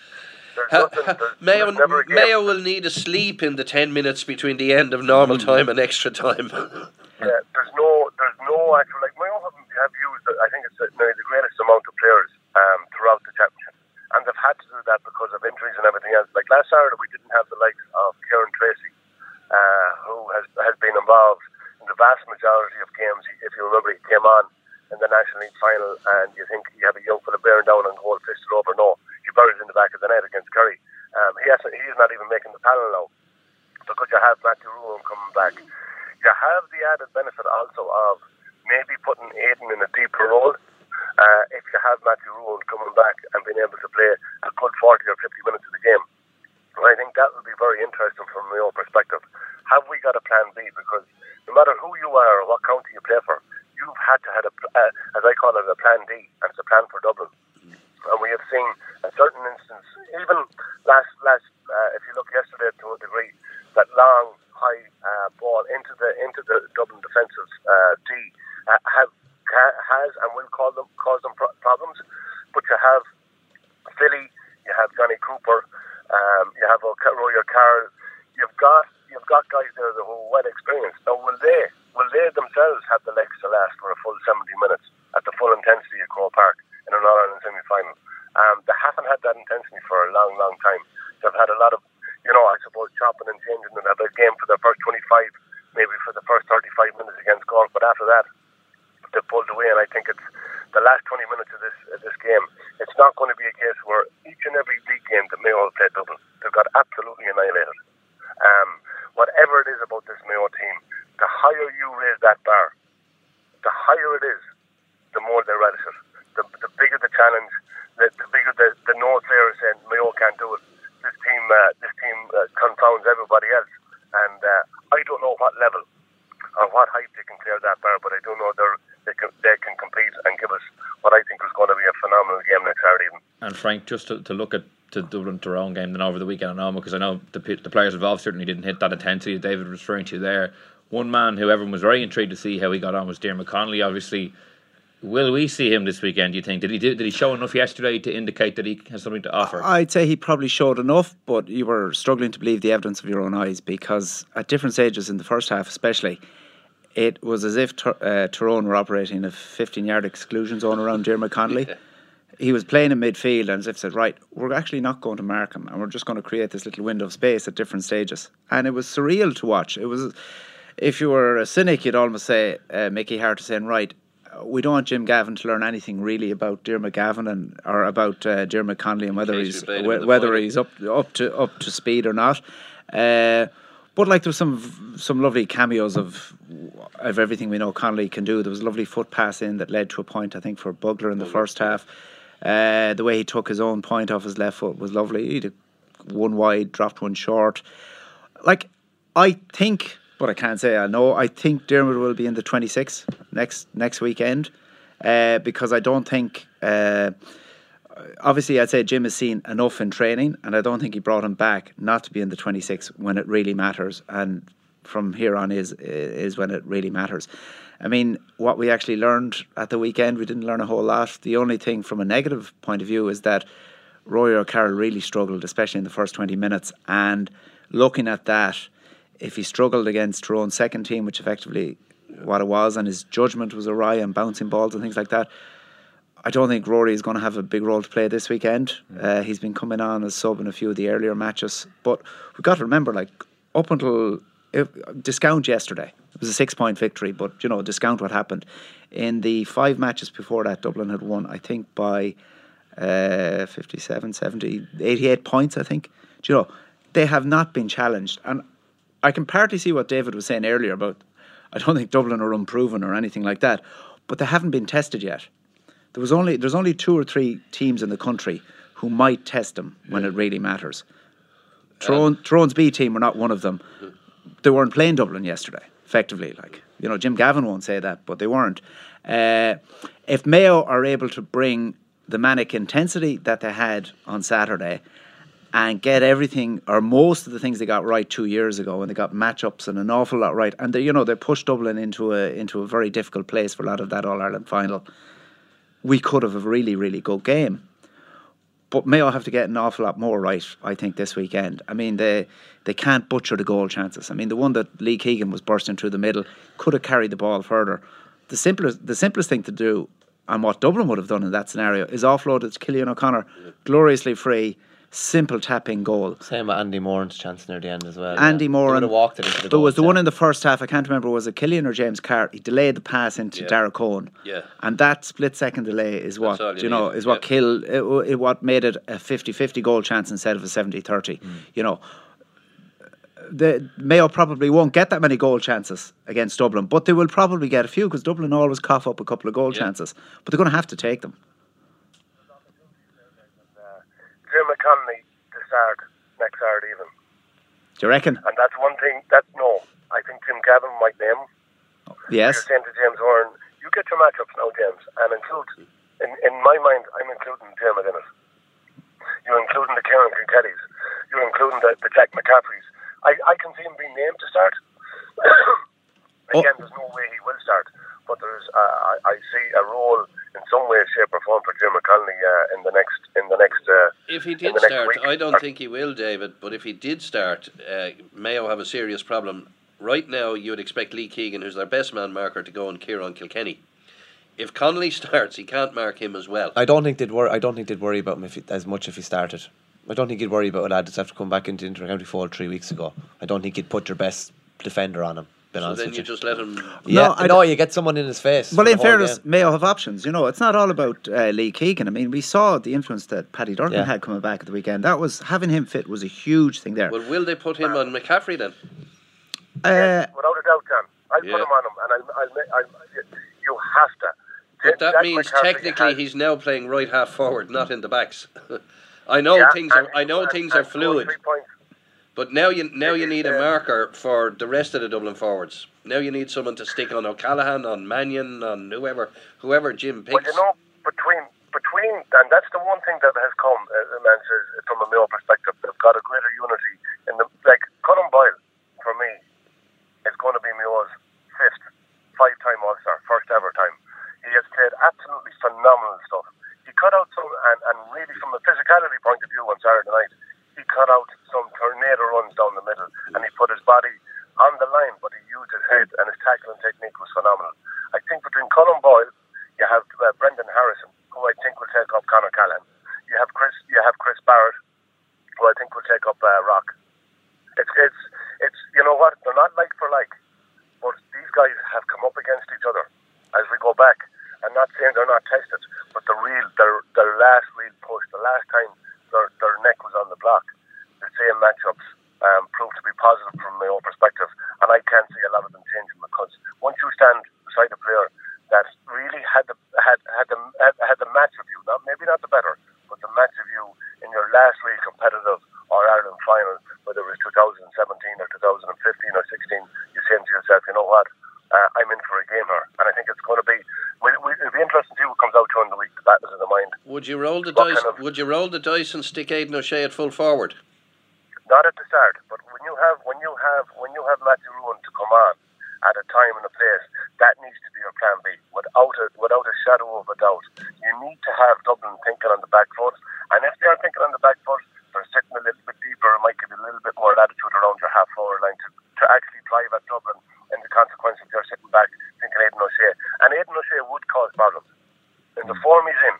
there's Ha- nothing, ha- there's, Mayo, there's never a game. Mayo will need a sleep in the 10 minutes between the end of normal time and extra time. Yeah, there's no, there's no actual like Mayo have, have used. I think it's uh, nearly the greatest amount of players um, throughout the championship, and they've had to do that because of injuries and everything else. Like last Saturday, we didn't have the likes of Kieran Treacy, uh, who has has been involved in the vast majority of games. If you remember, he came on in the National League final, and you think you have a young fella bearing down and goal fisted over. No, he buried it in the back of the net against Kerry. Um, he has, he's not even making the panel now because you have Matthew Ruane coming back. You have the added benefit also of maybe putting Aiden in a deeper role. Uh, if you have Matthew Ruane coming back and being able to play a good 40 or 50 minutes of the game. And I think that would be very interesting from my own perspective. Have we got a plan B? Because no matter who you are or what county you play for, you've had to have, a, uh, as I call it, a plan D, and it's a plan for Dublin. And we have seen a certain instance, even last last, uh, if you look yesterday to a degree, that long high uh, ball into the into the Dublin defensive uh, D uh, have ca- has and will cause them cause them pro- problems. But you have Philly, you have Johnny Cooper, um, you have O'Ca- Royer Carroll. You've got you've got guys there that are well experienced. Now, will they will they themselves have the legs to last for a full seventy minutes at the full intensity at Croke Park in an All Ireland semi final? Um, they haven't had that intensity for a long, long time. They've had a lot of, you know, I suppose chopping and changing and have a game for the first twenty five, maybe for the first thirty five minutes against Cork, but after that they pulled away, and I think it's the last 20 minutes of this of this game. It's not going to be a case where each and every league game that Mayo have played Dublin, they've got absolutely annihilated. Um, whatever it is about this Mayo team, the higher you raise that bar, the higher it is, the more they relish it. The, the bigger the challenge, the, the bigger the, the no player is saying Mayo can't do it. This team, uh, this team uh, confounds everybody else, and uh, I don't know what level or what height they can clear that bar, but I do know they're, they can they can compete and give us what I think is going to be a phenomenal game next Saturday. And Frank, just to, to look at the Dublin Tyrone game then over the weekend and because I know the the players involved certainly didn't hit that intensity that David was referring to there. One man who everyone was very intrigued to see how he got on was Diarmuid Connolly. Obviously, will we see him this weekend? Do you think? Did he do, did he show enough yesterday to indicate that he has something to offer? I'd say he probably showed enough, but you were struggling to believe the evidence of your own eyes because at different stages in the first half, especially, it was as if Ty- uh, Tyrone were operating a 15 yard exclusion zone around Diarmuid Connolly. He was playing in midfield and as if said, right, we're actually not going to mark him and we're just going to create this little window of space at different stages. And it was surreal to watch. It was, if you were a cynic, you'd almost say, uh, Mickey Harte is saying, right, we don't want Jim Gavin to learn anything really about Dermot Gavin and or about uh, Diarmuid Connolly and whether he's we played him whe- in the whether final. he's up up to up to speed or not. Uh, but like there was some some lovely cameos of of everything we know Connolly can do. There was a lovely foot pass in that led to a point I think for Bugler in the first half. Uh, the way he took his own point off his left foot was lovely. He one wide, dropped one short. Like I think, but I can't say I know. I think Diarmuid will be in the 26 next next weekend uh, because I don't think. Uh, obviously, I'd say Jim has seen enough in training, and I don't think he brought him back not to be in the 26 when it really matters. And from here on is is when it really matters. I mean, what we actually learned at the weekend, we didn't learn a whole lot. The only thing from a negative point of view is that Rory O'Carroll really struggled, especially in the first 20 minutes. And looking at that, if he struggled against Tyrone's second team, which effectively what it was, and his judgment was awry and bouncing balls and things like that, I don't think Rory is going to have a big role to play this weekend. Uh, he's been coming on as sub in a few of the earlier matches, but we've got to remember, like up until if, discount yesterday, it was a six-point victory, but you know, discount what happened in the five matches before that. Dublin had won, I think, by uh, 57, 70, 88 points. I think. Do you know, they have not been challenged, and I can partly see what David was saying earlier about. I don't think Dublin are unproven or anything like that, but they haven't been tested yet. There was only there's only two or three teams in the country who might test them when it really matters. Tyrone, Tyrone's B team were not one of them. They weren't playing Dublin yesterday, effectively. Like you know, Jim Gavin won't say that, but they weren't. Uh, if Mayo are able to bring the manic intensity that they had on Saturday and get everything or most of the things they got right two years ago and they got matchups and an awful lot right and they you know they pushed Dublin into a into a very difficult place for a lot of that All Ireland final we could have a really really good game but Mayo have to get an awful lot more right I think this weekend? I mean they they can't butcher the goal chances. I mean the one that Lee Keegan was bursting through the middle could have carried the ball further. The simplest the simplest thing to do and what Dublin would have done in that scenario is offload it to Cillian O'Connor. Gloriously free simple tapping goal Same with Andy Moran's chance near the end as well. Andy yeah. Moore He would and have walked it into the there was the one in the first half. I can't remember was it Cillian or James Carr. He delayed the pass into Yeah. Darren Coen. Yeah. and that split second delay is what you you know is what yeah. killed it, it, what made it a 50-50 goal chance instead of a 70-30. Hmm. You know. The Mayo probably won't get that many goal chances against Dublin, but they will probably get a few because Dublin always cough up a couple of goal Yeah. chances. But they're going to have to take them. Jim McConnelly to start next Saturday even. Do you reckon? And that's one thing, that's no. I think Jim Gavin might name. Yes. You're saying to James Horan, you get your matchups now, James, and include, in, in my mind, I'm including Diarmuid in it. You're including the Ciarán Kilkennys. You're including the, the Jack McCaffreys. I, I can see him being named to start. [coughs] Again, there's no way he will start, but there's uh, I, I see a role in some way, shape, or form for Jim McConnelly uh, in the next in the next. Uh, If he did start, week. I don't think he will, David. But if he did start, uh, Mayo have a serious problem. Right now, you would expect Lee Keegan, who's their best man marker, to go on Ciarán Kilkenny. If Connolly [laughs] starts, he can't mark him as well. I don't think they'd worry. I don't think they'd worry about him if he, as much if he started. I don't think he'd worry about a lad that's to come back into inter-county fold three weeks ago. I don't think he'd put your best defender on him. Been so honest then you just let him. Yeah, No, I no, don't- you get someone in his face. Well, in fairness, game. Mayo have options. You know, it's not all about uh, Lee Keegan. I mean, we saw the influence that Paddy Durcan Yeah. had coming back at the weekend. That was having him fit was a huge thing there. Well, will they put him on McCaffrey then? Uh, without a doubt, John. I'll Yeah. put him on him, and I'll, I'll, ma- I'll, you have to. But that Jack means McCaffrey technically has- he's now playing right half forward, not in the backs. [laughs] I know Yeah, things are. I know things are fluid. three points. But now you now you need a marker for the rest of the Dublin forwards. Now you need someone to stick on O'Callaghan, on Mannion, on whoever whoever Jim Well, you know, between between, and that's the one thing that has come, uh, man says, from a Mayo perspective, they've got a greater unity. In the like, Colm Boyle, for me, is going to be Mayo's fifth five-time All-Star, first ever time. He has played absolutely phenomenal stuff. He cut out some, and, and really from a physicality point of view on Saturday night, he cut out some tornado runs down the middle, and he put his body on the line, but he used his head, and his tackling technique was phenomenal. I think between Colm Boyle, you have uh, Brendan Harrison, who I think will take up Con O'Callaghan. You have Chris, you have Chris Barrett, who I think will take up uh, Rock. It's it's it's you know what they're not like for like, but these guys have come up against each other as we go back. I'm not saying they're not tested, but the real their their last real push, the last time their neck was on the block, the same matchups um, proved to be positive from my own perspective, and I can't see a lot of them changing because once you stand beside a player that really had the had had the had, the match of you, not maybe not the better, but the match of you in your last real competitive or Ireland final, whether it was 2017 or 2015 or 16, you say to yourself, you know what, uh, I'm in for a game here, and I think it's going to be. We, we, it'll be interesting to see what comes out during the week. The battles in the mind. Would you roll the What dice? kind of- Would you roll the dice and stick Aidan O'Shea at full forward? Not at the start, but when you have when you have when you have Matthew Ruane to come on at a time and a place, that needs to be your plan B. Without a without a shadow of a doubt, you need to have Dublin thinking on the back foot, and if they are thinking on the back foot, they're sitting a little bit deeper. It might give you a little bit more latitude around your half forward line to, to actually drive at Dublin. In the consequence of you're sitting back thinking Aidan O'Shea, and Aidan O'Shea would cause problems in the form he's in.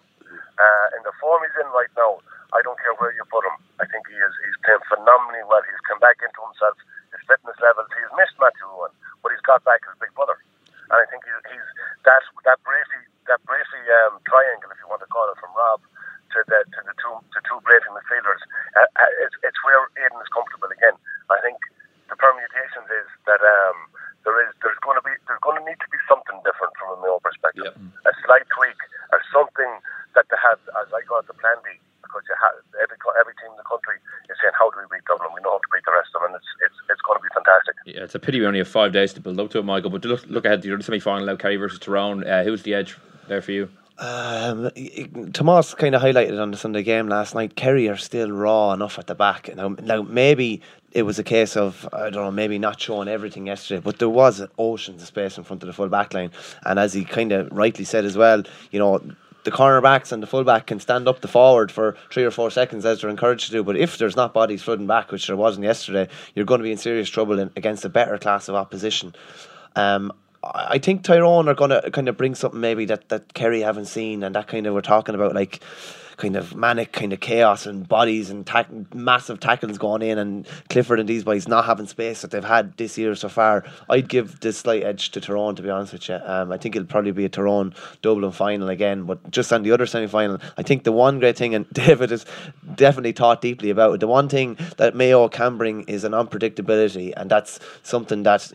Uh, in the form he's in right now, I don't care where you put him. I think he is he's playing phenomenally well. He's come back into himself. His fitness levels. He's missed Matthew Ruane, but he's got back his big brother. And I think he's, he's that that Breaffy that Breaffy um, triangle, if you want to call it, from Rob to the to the two to two Breaffy midfielders. Uh, uh, it's it's where Aidan is comfortable again. I think the permutations is that um, there is there's going to be there's going to need to be something different from a Mayo perspective. A slight tweak or something that they have, as I got the plan B, because you have every every team in the country is saying how do we beat Dublin? We know how to beat the rest of them, and it's it's it's going to be fantastic. Yeah, it's a pity we only have five days to build up to it, Michael. But to look, look ahead to the semi final Kerry versus Tyrone. Uh, who's the edge there for you? Um, Tomas kind of highlighted on the Sunday game last night. Kerry are still raw enough at the back. Now, now maybe it was a case of I don't know, maybe not showing everything yesterday, but there was an ocean of space in front of the full back line. And as he kind of rightly said as well, you know. The cornerbacks and the fullback can stand up the forward for three or four seconds as they're encouraged to do. But if there's not bodies flooding back, which there wasn't yesterday, you're going to be in serious trouble in, against a better class of opposition. Um, I think Tyrone are going to kind of bring something maybe that, that Kerry haven't seen, and that kind of we're talking about like kind of manic kind of chaos and bodies and tack, massive tackles going in, and Clifford and these boys not having space that they've had this year so far. I'd give this slight edge to Tyrone, to be honest with you. Um, I think it'll probably be a Tyrone Dublin final again, but just on the other semi final, I think the one great thing, and [laughs] David has definitely thought deeply about it, the one thing that Mayo can bring is an unpredictability, and that's something that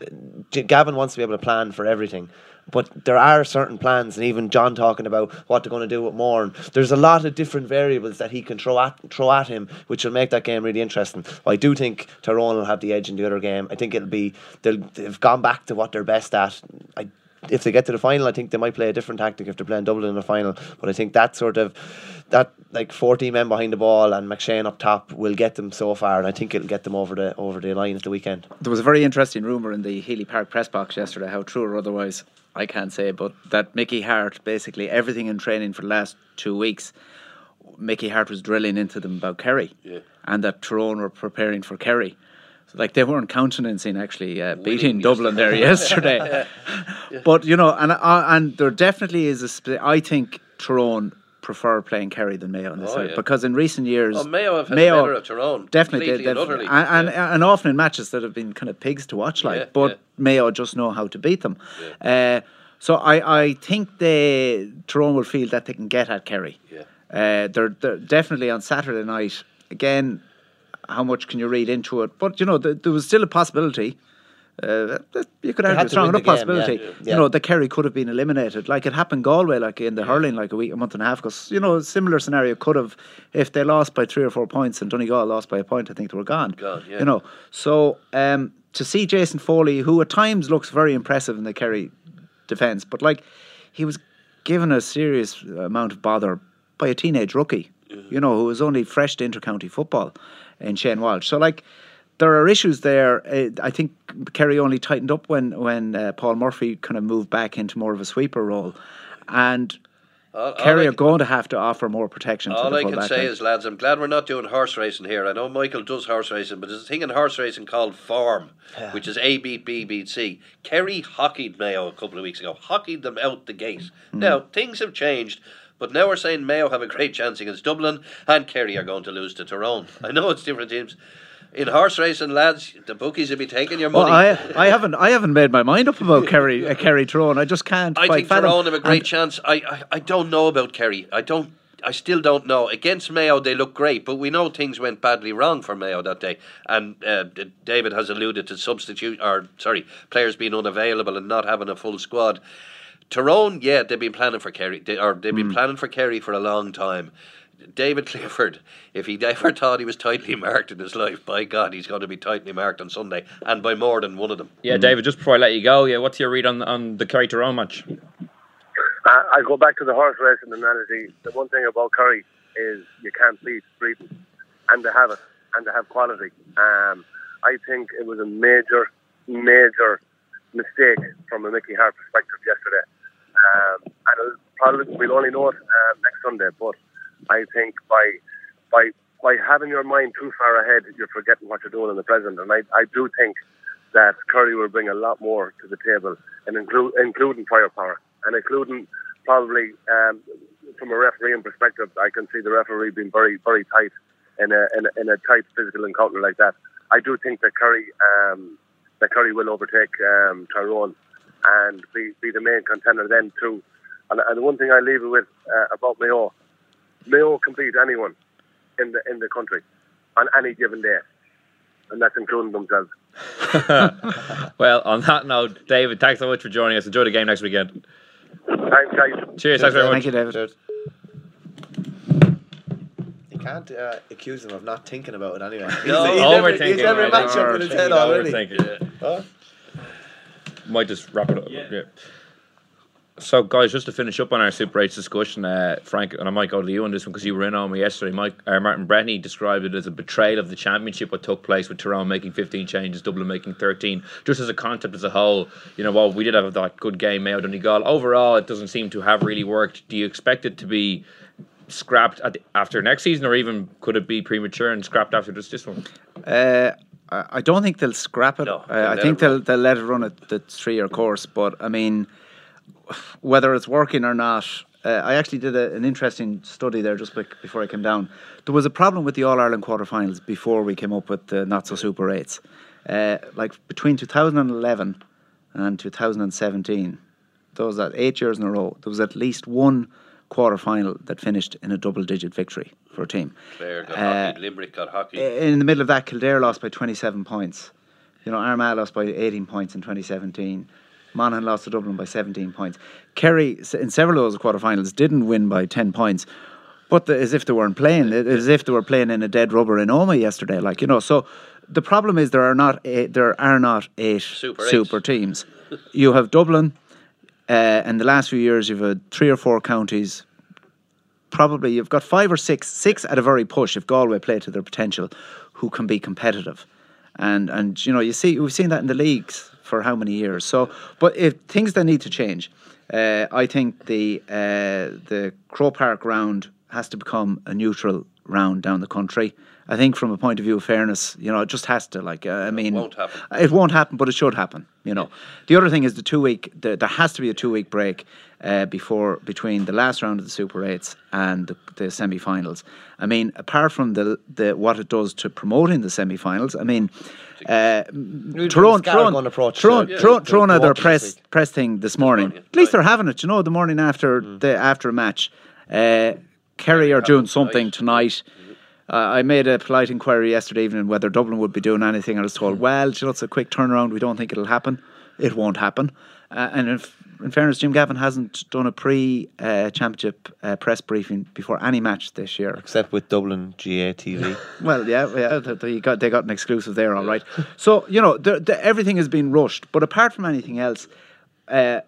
Gavin wants to be able to plan for everything. But there are certain plans, and even John talking about what they're going to do with Mourne. There's a lot of different variables that he can throw at throw at him, which will make that game really interesting. I do think Tyrone will have the edge in the other game. I think it'll be they'll, they've gone back to what they're best at. I, if they get to the final, I think they might play a different tactic if they're playing Dublin in the final. But I think that sort of that like 14 men behind the ball and McShane up top will get them so far, and I think it'll get them over the over the line at the weekend. There was a very interesting rumour in the Healy Park press box yesterday, how true or otherwise, I can't say, but that Mickey Harte, basically everything in training for the last two weeks, Mickey Harte was drilling into them about Kerry Yeah. and that Tyrone were preparing for Kerry. So, like, they weren't countenancing actually uh, beating Dublin there [laughs] yesterday. But, you know, and, uh, and there definitely is a split. I think Tyrone prefer playing Kerry than Mayo on this Oh, side yeah. because in recent years Oh, Mayo have had Mayo better of Tyrone, definitely completely they- and utterly, and, and, and often in matches that have been kind of pigs to watch like Yeah, but yeah. Mayo just know how to beat them. Uh, so I, I think they Tyrone will feel that they can get at Kerry. Yeah. uh, they're, they're definitely on Saturday night. Again how much can you read into it? But you know th- there was still a possibility uh, you could argue a strong enough game, yeah. possibility. Yeah. You know, the Kerry could have been eliminated. Like it happened Galway, like in the hurling, like a week, a month and a half. Because you know, a similar scenario could have if they lost by three or four points and Donegal lost by a point. I think they were gone. Gone, yeah. You know, so um, to see Jason Foley, who at times looks very impressive in the Kerry defence, but like he was given a serious amount of bother by a teenage rookie. You know, who was only fresh to intercounty football in Shane Walsh. So like there are issues there. Uh, I think Kerry only tightened up when when uh, Paul Murphy kind of moved back into more of a sweeper role, and All- all Kerry I- are going to have to offer more protection. to All the I can back say line. is, lads, I'm glad we're not doing horse racing here. I know Michael does horse racing, but there's a thing in horse racing called form, which is A beat B beat C. Kerry hockeyed Mayo a couple of weeks ago, hockeyed them out the gate. Now, things have changed. But now we're saying Mayo have a great chance against Dublin and Kerry are going to lose to Tyrone. I know it's different teams. In horse racing, lads, the bookies will be taking your Well, money. I, I haven't I haven't made my mind up about Kerry uh, Kerry Tyrone. I just can't. I think fathom. Tyrone have a great And- chance. I, I I don't know about Kerry. I don't. I still don't know. Against Mayo, they look great, but we know things went badly wrong for Mayo that day. And uh, David has alluded to substitute, or sorry, players being unavailable and not having a full squad. Tyrone, yeah, they've been planning for Kerry, they, or they've been planning for Kerry for a long time. David Clifford, if he ever thought he was tightly marked in his life, by God, he's going to be tightly marked on Sunday, and by more than one of them. Yeah, David. Just before I let you go, yeah, what's your read on on the Kerry Tyrone match? I, I go back to the horse racing analogy. The one thing about Kerry is you can't beat Breeden, and they have it, and they have quality. Um, I think it was a major, major mistake from a Mickey Harte perspective yesterday. Um, and it'll probably we'll only know it um, next Sunday. But I think by by by having your mind too far ahead, you're forgetting what you're doing in the present. And I, I do think that Kerry will bring a lot more to the table, and including firepower and including probably um, from a refereeing perspective, I can see the referee being very very tight in a in a, in a tight physical encounter like that. I do think that Kerry um, that Kerry will overtake um, Tyrone and be, be the main contender then too. And, and the one thing I leave it with uh, about Mayo, Mayo can beat anyone in the in the country on any given day, and that's including themselves. [laughs] well, on that note, David, thanks so much for joining us. Enjoy the game next weekend. Thanks, guys. Cheers. Thanks very much. Thank you, David. Cheers. You can't uh, accuse him of not thinking about it anyway. He's, No. he's every, Overthinking. he's every match up in his head already. Overthinking. Huh? Might just wrap it up. Yeah. So, guys, just to finish up on our Super 8 discussion, uh, Frank, and I might go to you on this one because you were in on me yesterday. Mike, uh, Martin Breheny described it as a betrayal of the championship, what took place with Tyrone making 15 changes, Dublin making 13. Just as a concept as a whole, you know, while we did have that good game, Mayo Donegal, overall, it doesn't seem to have really worked. Do you expect it to be scrapped at the, after next season, or even could it be premature and scrapped after just this one? Uh, I don't think they'll scrap it. No, uh, I think they'll they'll let it run at the three year course. But I mean, whether it's working or not, uh, I actually did a, an interesting study there just before I came down. There was a problem with the All Ireland quarterfinals before we came up with the not so super eights. Uh, like between 2011 and 2017, those that eight years in a row, there was at least one quarter final that finished in a double digit victory for a team. Clare got Uh, hockey, Limerick got hockey. In the middle of that, Kildare lost by 27 points. You know, Armagh lost by 18 points in 2017. Monaghan lost to Dublin by 17 points. Kerry, in several of those quarterfinals, didn't win by 10 points. But the, as if they weren't playing, as if they were playing in a dead rubber in Omagh yesterday. Like you know, so the problem is there are not eight, there are not eight Super super, eights. teams. you have Dublin, uh, in the last few years, you've had three or four counties probably you've got five or six, six at a very push if Galway play to their potential, who can be competitive, and and you know you see we've seen that in the leagues for how many years. So, but if things that need to change, uh, I think the uh, the Croke Park round has to become a neutral round down the country. I think from a point of view of fairness, you know, it just has to. Like, uh, I mean, won't happen. it won't happen, but it should happen. You know, the other thing is the two week. The, there has to be a two week break uh, before between the last round of the Super Eights and the, the semi finals. I mean, apart from the the what it does to promoting the semi finals, I mean. Uh, Tyrone, Tyrone, Tyrone, Tyrone, Tyrone had their press press thing this morning. At least they're having it, you know, the morning after the after a match. Uh, Kerry are doing something tonight. Uh, I made a polite inquiry yesterday evening whether Dublin would be doing anything. I was told, well, you know, it's a quick turnaround. We don't think it'll happen. It won't happen. Uh, and if, in fairness, Jim Gavin hasn't done a pre-championship uh, press briefing before any match this year. Except with Dublin GAA TV. [laughs] Well, yeah, yeah, they got they got an exclusive there, all right. So you know, the, the, everything has been rushed. But apart from anything else, uh,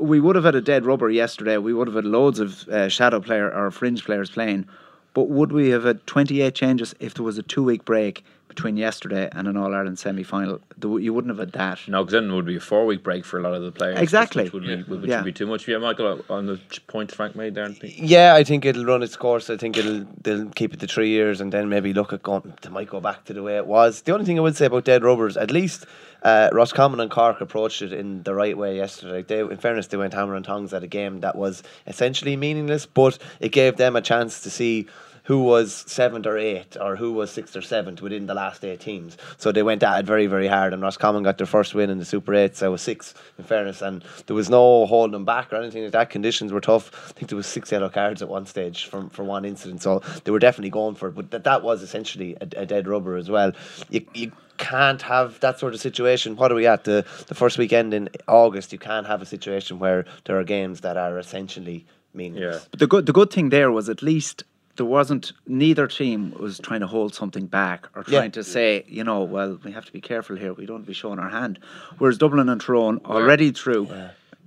we would have had a dead rubber yesterday. We would have had loads of uh, shadow player or fringe players playing. But would we have had 28 changes if there was a two week break between yesterday and an All Ireland semi final. You wouldn't have had that. No, because then it would be a four week break for a lot of the players. Exactly. Which would be, which Yeah. would be too much. Yeah, Michael, on the point Frank made there. I think- Yeah, I think it'll run its course. I think it'll they'll keep it to three years and then maybe look at going. They might go back to the way it was. The only thing I would say about dead rubbers, at least uh, Roscommon and Cork approached it in the right way yesterday. They, in fairness, they went hammer and tongs at a game that was essentially meaningless, but it gave them a chance to see who was seventh or eighth or who was sixth or seventh within the last eight teams. So they went at it very, very hard, and Roscommon got their first win in the Super 8, so was six, in fairness, and there was no holding them back or anything like that. Conditions were tough. I think there was six yellow cards at one stage from for one incident, so they were definitely going for it. But that, that was essentially a, a dead rubber as well. You, you can't have that sort of situation. What are we at? The, the first weekend in August, you can't have a situation where there are games that are essentially meaningless. But the good the good thing there was at least there wasn't neither team was trying to hold something back or Yeah. trying to say, you know, well, we have to be careful here. We don't want to be showing our hand. Whereas Dublin and Tyrone already through.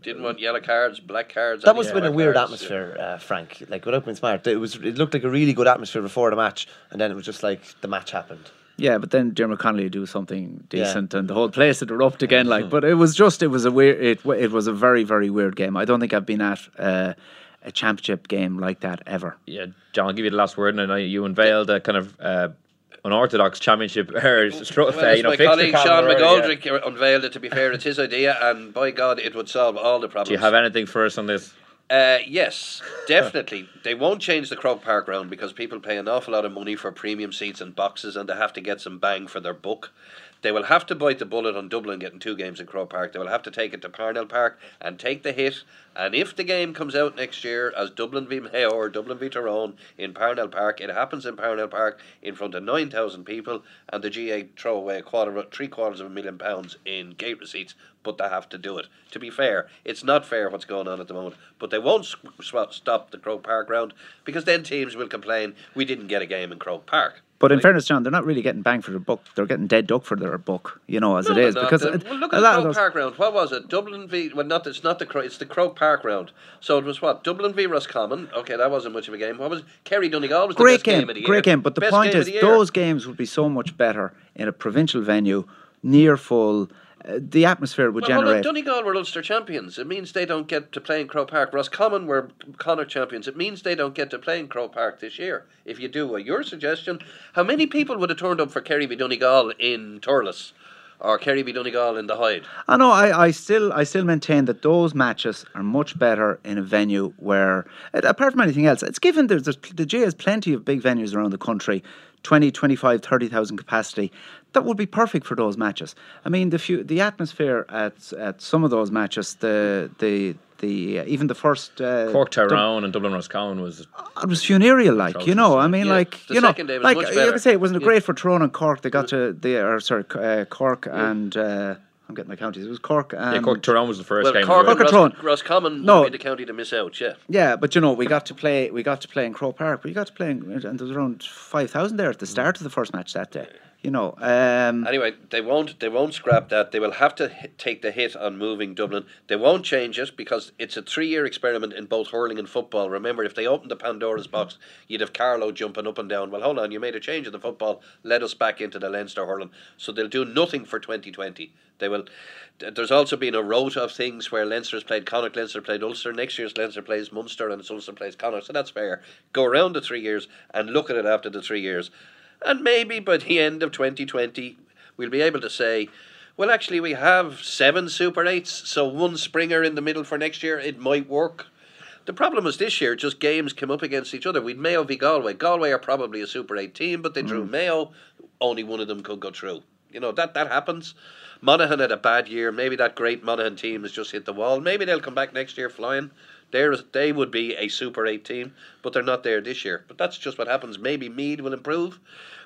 Didn't want yellow cards, black cards. That must have been a weird cards. atmosphere, uh, Frank. Like without being smart, it was. It looked like a really good atmosphere before the match, and then it was just like the match happened. Yeah, but then Diarmuid Connolly do something Yeah. decent, and the whole place would erupt again. Like, [laughs] but it was just, it was a weird, it, it was a very, very weird game. I don't think I've been at uh, a championship game like that ever. Yeah, John, I'll give you the last word, and I know you unveiled a kind of uh, unorthodox championship. Or, [laughs] Well, uh, as you know, my fixture colleague Sean calendar earlier. McGoldrick unveiled it. To be fair, it's his idea, and by God, it would solve all the problems. Do you have anything for us on this? Uh, yes, [laughs] definitely. they won't change the Croke Park ground because people pay an awful lot of money for premium seats and boxes, and they have to get some bang for their buck. They will have to bite the bullet on Dublin getting two games in Croke Park. They will have to take it to Parnell Park and take the hit. And if the game comes out next year as Dublin v Mayo or Dublin v Tyrone in Parnell Park, it happens in Parnell Park in front of 9,000 people, and the GAA throw away a quarter, three quarters of a million pounds in gate receipts, but they have to do it. To be fair, it's not fair what's going on at the moment, but they won't sw- sw- stop the Croke Park round because then teams will complain we didn't get a game in Croke Park. But in fairness, John, they're not really getting bang for their buck. They're getting dead duck for their buck, you know, as No, it not. Because well, look at the Croke Park round. What was it? Dublin v. Well, not it's not the Cro- it's the Croke Park round. So it was what Dublin v Roscommon. Okay, that wasn't much of a game. What was it? Kerry Donegal was the great best game, game, of the year. great game. But the Best point is, the those games would be so much better in a provincial venue, near full. Uh, the atmosphere would Well, generate. Donegal were Ulster champions. It means they don't get to play in Croke Park. Roscommon were Connacht champions. It means they don't get to play in Croke Park this year. If you do what your suggestion, how many people would have turned up for Kerry v Donegal in Thurles or Kerry v Donegal in the Hyde? I know. I, I still, I still maintain that those matches are much better in a venue where, apart from anything else, it's given there's, there's the J has plenty of big venues around the country, 20, 25, 30,000 capacity. That would be perfect for those matches. I mean, the few, the atmosphere at at some of those matches, the the the uh, even the first uh, Cork Dub- Tyrone and Dublin Roscommon was it was funereal, like you know. I mean, Yeah, like the you know, day was like much you could say it wasn't Yeah. great for Tyrone and Cork. They got to the or sorry, uh, Cork and uh, I'm getting my counties. It was Cork and yeah, Cork Tyrone was the first Well, game. Cork, of and the way. Cork and Ros- Roscommon No. would be the county to miss out, yeah. Yeah, but you know, we got to play. We got to play in Croke Park. We got to play, in, and there was around five thousand there at the start of the first match that day. You know, um, Anyway, they won't. They won't scrap that. They will have to hit, take the hit on moving Dublin. They won't change it because it's a three-year experiment in both hurling and football. Remember, if they opened the Pandora's box, you'd have Carlow jumping up and down. Well, hold on, you made a change in the football. Let us back into the Leinster hurling. So they'll do nothing for 2020. They will. There's also been a rote of things where Leinster's played Connacht, Leinster played Ulster. Next year's Leinster plays Munster, and it's Ulster plays Connacht. So that's fair. Go around the three years and look at it after the three years. And maybe by the end of 2020, we'll be able to say, well, actually, we have seven Super 8s, so one Springer in the middle for next year, it might work. The problem was this year, just games came up against each other. We'd Mayo v Galway. Galway are probably a Super 8 team, but they drew mm. Mayo. Only one of them could go through. You know, that, that happens. Monaghan had a bad year. Maybe that great Monaghan team has just hit the wall. Maybe they'll come back next year flying. They're, they would be a Super 8 team, but they're not there this year. But that's just what happens. Maybe Meath will improve.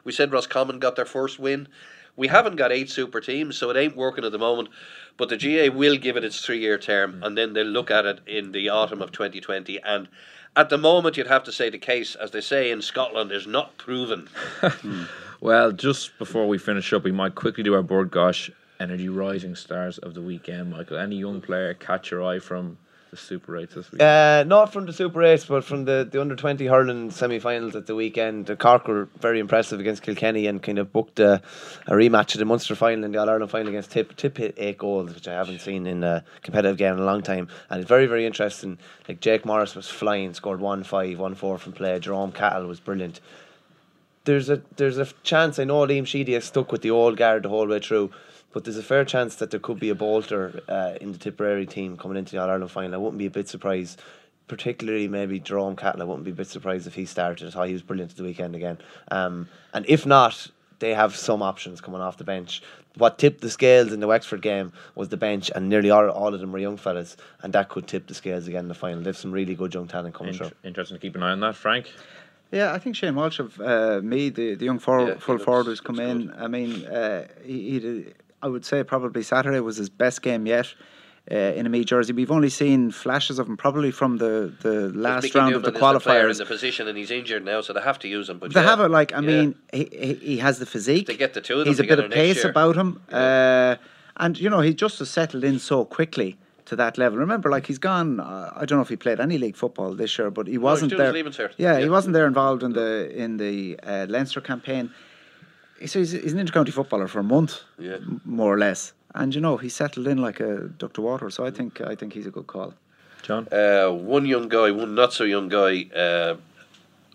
We said Roscommon got their first win. We haven't got eight super teams, so it ain't working at the moment. But the GAA will give it its three year term, hmm. and then they'll look at it in the autumn of 2020. And at the moment, you'd have to say the case, as they say in Scotland, is not proven. [laughs] Well, just before we finish up, we might quickly do our Bord Gáis Energy rising stars of the weekend, Michael. Any young player catch your eye from the Super 8 this week? Uh, not from the Super 8, but from the, the under 20 hurling semi finals at the weekend. The Cork were very impressive against Kilkenny and kind of booked a, a rematch of the Munster final and the All Ireland final against Tip. Tip hit eight goals, which I haven't seen in a competitive game in a long time. And it's very, very interesting. Like Jake Morris was flying, scored 1 5, 1 4 from play. Jerome Cahill was brilliant. There's a there's a chance. I know Liam Sheedy has stuck with the old guard the whole way through, but there's a fair chance that there could be a bolter uh, in the Tipperary team coming into the All Ireland final. I wouldn't be a bit surprised, particularly maybe Jerome Cahill. I wouldn't be a bit surprised if he started. How he was brilliant at the weekend again. Um, and if not, they have some options coming off the bench. What tipped the scales in the Wexford game was the bench, and nearly all, all of them were young fellas, and that could tip the scales again in the final. They have some really good young talent coming Int- through. Interesting to keep an eye on that, Frank. Yeah, I think Shane Walsh of uh, Meath, the, the young forward, Yeah, full looks- forward who's come in. I mean, uh, he, he did- I would say probably Saturday was his best game yet. Uh, in a Meath jersey, we've only seen flashes of him probably from the, the last round Newman of the is the in qualifiers. the position, and he's injured now, so they have to use him. But They yeah, have it like I yeah. mean, he, he has the physique. They get the two of them He's a bit of pace year. about him, uh, and you know he just has settled in so quickly to that level. Remember, like he's gone. Uh, I don't know if he played any league football this year, but he wasn't his there. Yeah, Yeah. he wasn't there involved in the in the uh, Leinster campaign. So he's, he's an intercounty footballer for a month, Yeah. m- more or less. And you know he settled in like a duck to water. So I think I think he's a good call. John? Uh, one young guy, one not so young guy. Uh,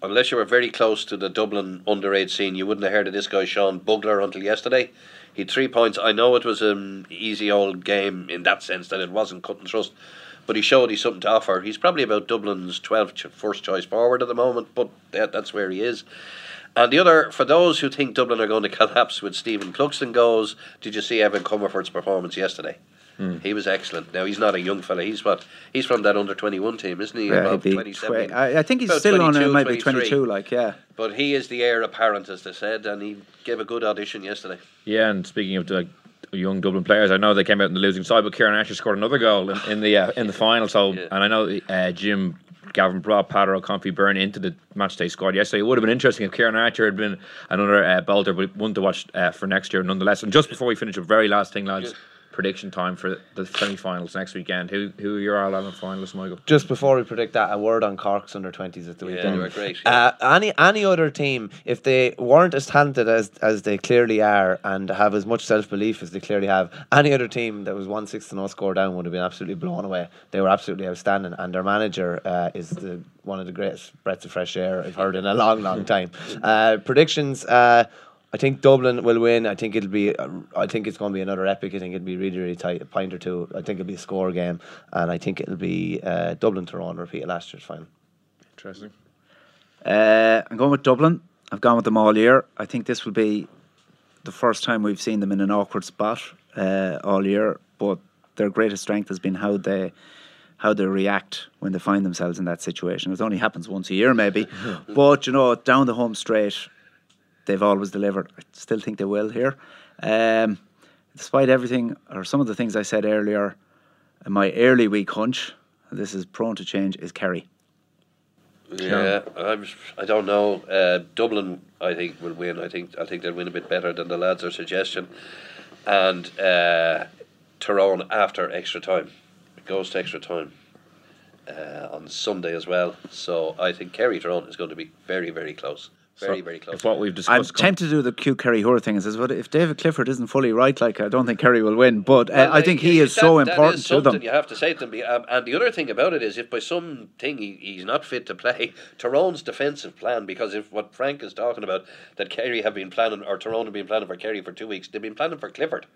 unless you were very close to the Dublin underage scene, you wouldn't have heard of this guy, Sean Bugler, until yesterday. He had three points. I know it was an easy old game in that sense that it wasn't cut and thrust, but he showed he's something to offer. He's probably about Dublin's 12th first choice forward at the moment, but that, that's where he is. And the other, for those who think Dublin are going to collapse with Stephen Cluxton goes, did you see Evan Comerford's performance yesterday? Hmm. He was excellent. Now he's not a young fella. He's what he's from that under twenty one team, isn't he? Yeah, About 27. tw- I, I think he's still on uh, 22, it. Maybe 23. twenty two. Like yeah. But he is the heir apparent, as they said, and he gave a good audition yesterday. Yeah, and speaking of the young Dublin players, I know they came out in the losing side, but Ciarán Archer scored another goal in, in the uh, in the final. So, and I know uh, Jim Gavin brought Peadar Ó Cofaigh Byrne into the match day squad yesterday. It would have been interesting if Ciarán Archer had been another uh, bolter, but one to watch uh, for next year nonetheless. And just before we finish, a very last thing, lads. Prediction time for the semi-finals next weekend. Who who are your All Ireland finalists, Michael? Just before we predict that, a word on Cork's under twenties at the Yeah, weekend. they were great, Uh, any any other team, if they weren't as talented as as they clearly are, and have as much self belief as they clearly have, any other team that was one six to no score down would have been absolutely blown away. They were absolutely outstanding, and their manager uh, is the one of the greatest breaths of fresh air I've heard in a long, long time. Uh, predictions. I think Dublin will win. I think it'll be. uh, I think it's going to be another epic. I think it'll be really, really tight. A point or two. I think it'll be a score game, and I think it'll be uh, Dublin Tyrone repeat last year's final. Interesting. Uh, I'm going with Dublin. I've gone with them all year. I think this will be the first time we've seen them in an awkward spot uh, all year. But their greatest strength has been how they how they react when they find themselves in that situation. It only happens once a year, maybe. [laughs] but you know, down the home straight, they've always delivered. I still think they will here. Um, despite everything, or some of the things I said earlier, my early week hunch, this is prone to change, is Kerry. Yeah, I'm, I don't know. Uh, Dublin, I think, will win. I think I think they'll win a bit better than the lads are suggesting. And uh, Tyrone after extra time. It goes to extra time uh, on Sunday as well. So I think Kerry Tyrone is going to be very, very close. Very, So, very close. If what we've I'm com- tempted to do the cute Kerry Hoare thing and says, "What if David Clifford isn't fully right? Like, I don't think Kerry will win." But uh, Well, I think he is see, so that- that important is to them. You have to say to them. Um, and the other thing about it is, if by some thing he, he's not fit to play, [laughs] Tyrone's defensive plan, because if what Frank is talking about, that Kerry have been planning, or Tyrone have been planning for Kerry for two weeks, they've been planning for Clifford.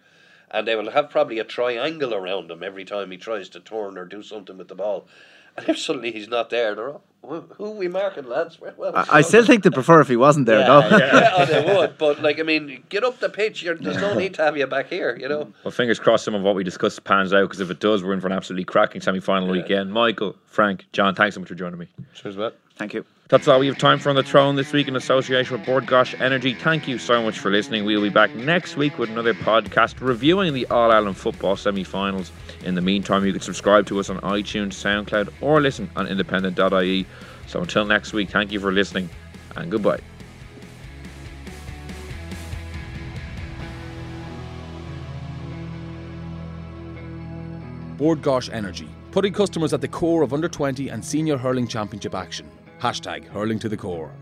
And they will have probably a triangle around him every time he tries to turn or do something with the ball. And [laughs] if suddenly he's not there, they're all, who, who are we marking, lads? Well, well, I, I still think they prefer if he wasn't there, though. yeah, [laughs] oh, they would. But like, I mean, get up the pitch. You're, there's no need to have you back here. You know. well, fingers crossed some of what we discussed pans out because if it does, we're in for an absolutely cracking semi-final weekend. Michael, Frank, John, thanks so much for joining me. Cheers, mate. Thank you. That's all we have time for on the throne this week in association with Bord Gáis Energy. Thank you so much for listening. We'll be back next week with another podcast reviewing the All Ireland football semi finals. In the meantime, you can subscribe to us on iTunes, SoundCloud, or listen on independent.ie. So until next week, thank you for listening and goodbye. Bord Gáis Energy, putting customers at the core of under 20 and senior hurling championship action. Hashtag hurling to the core.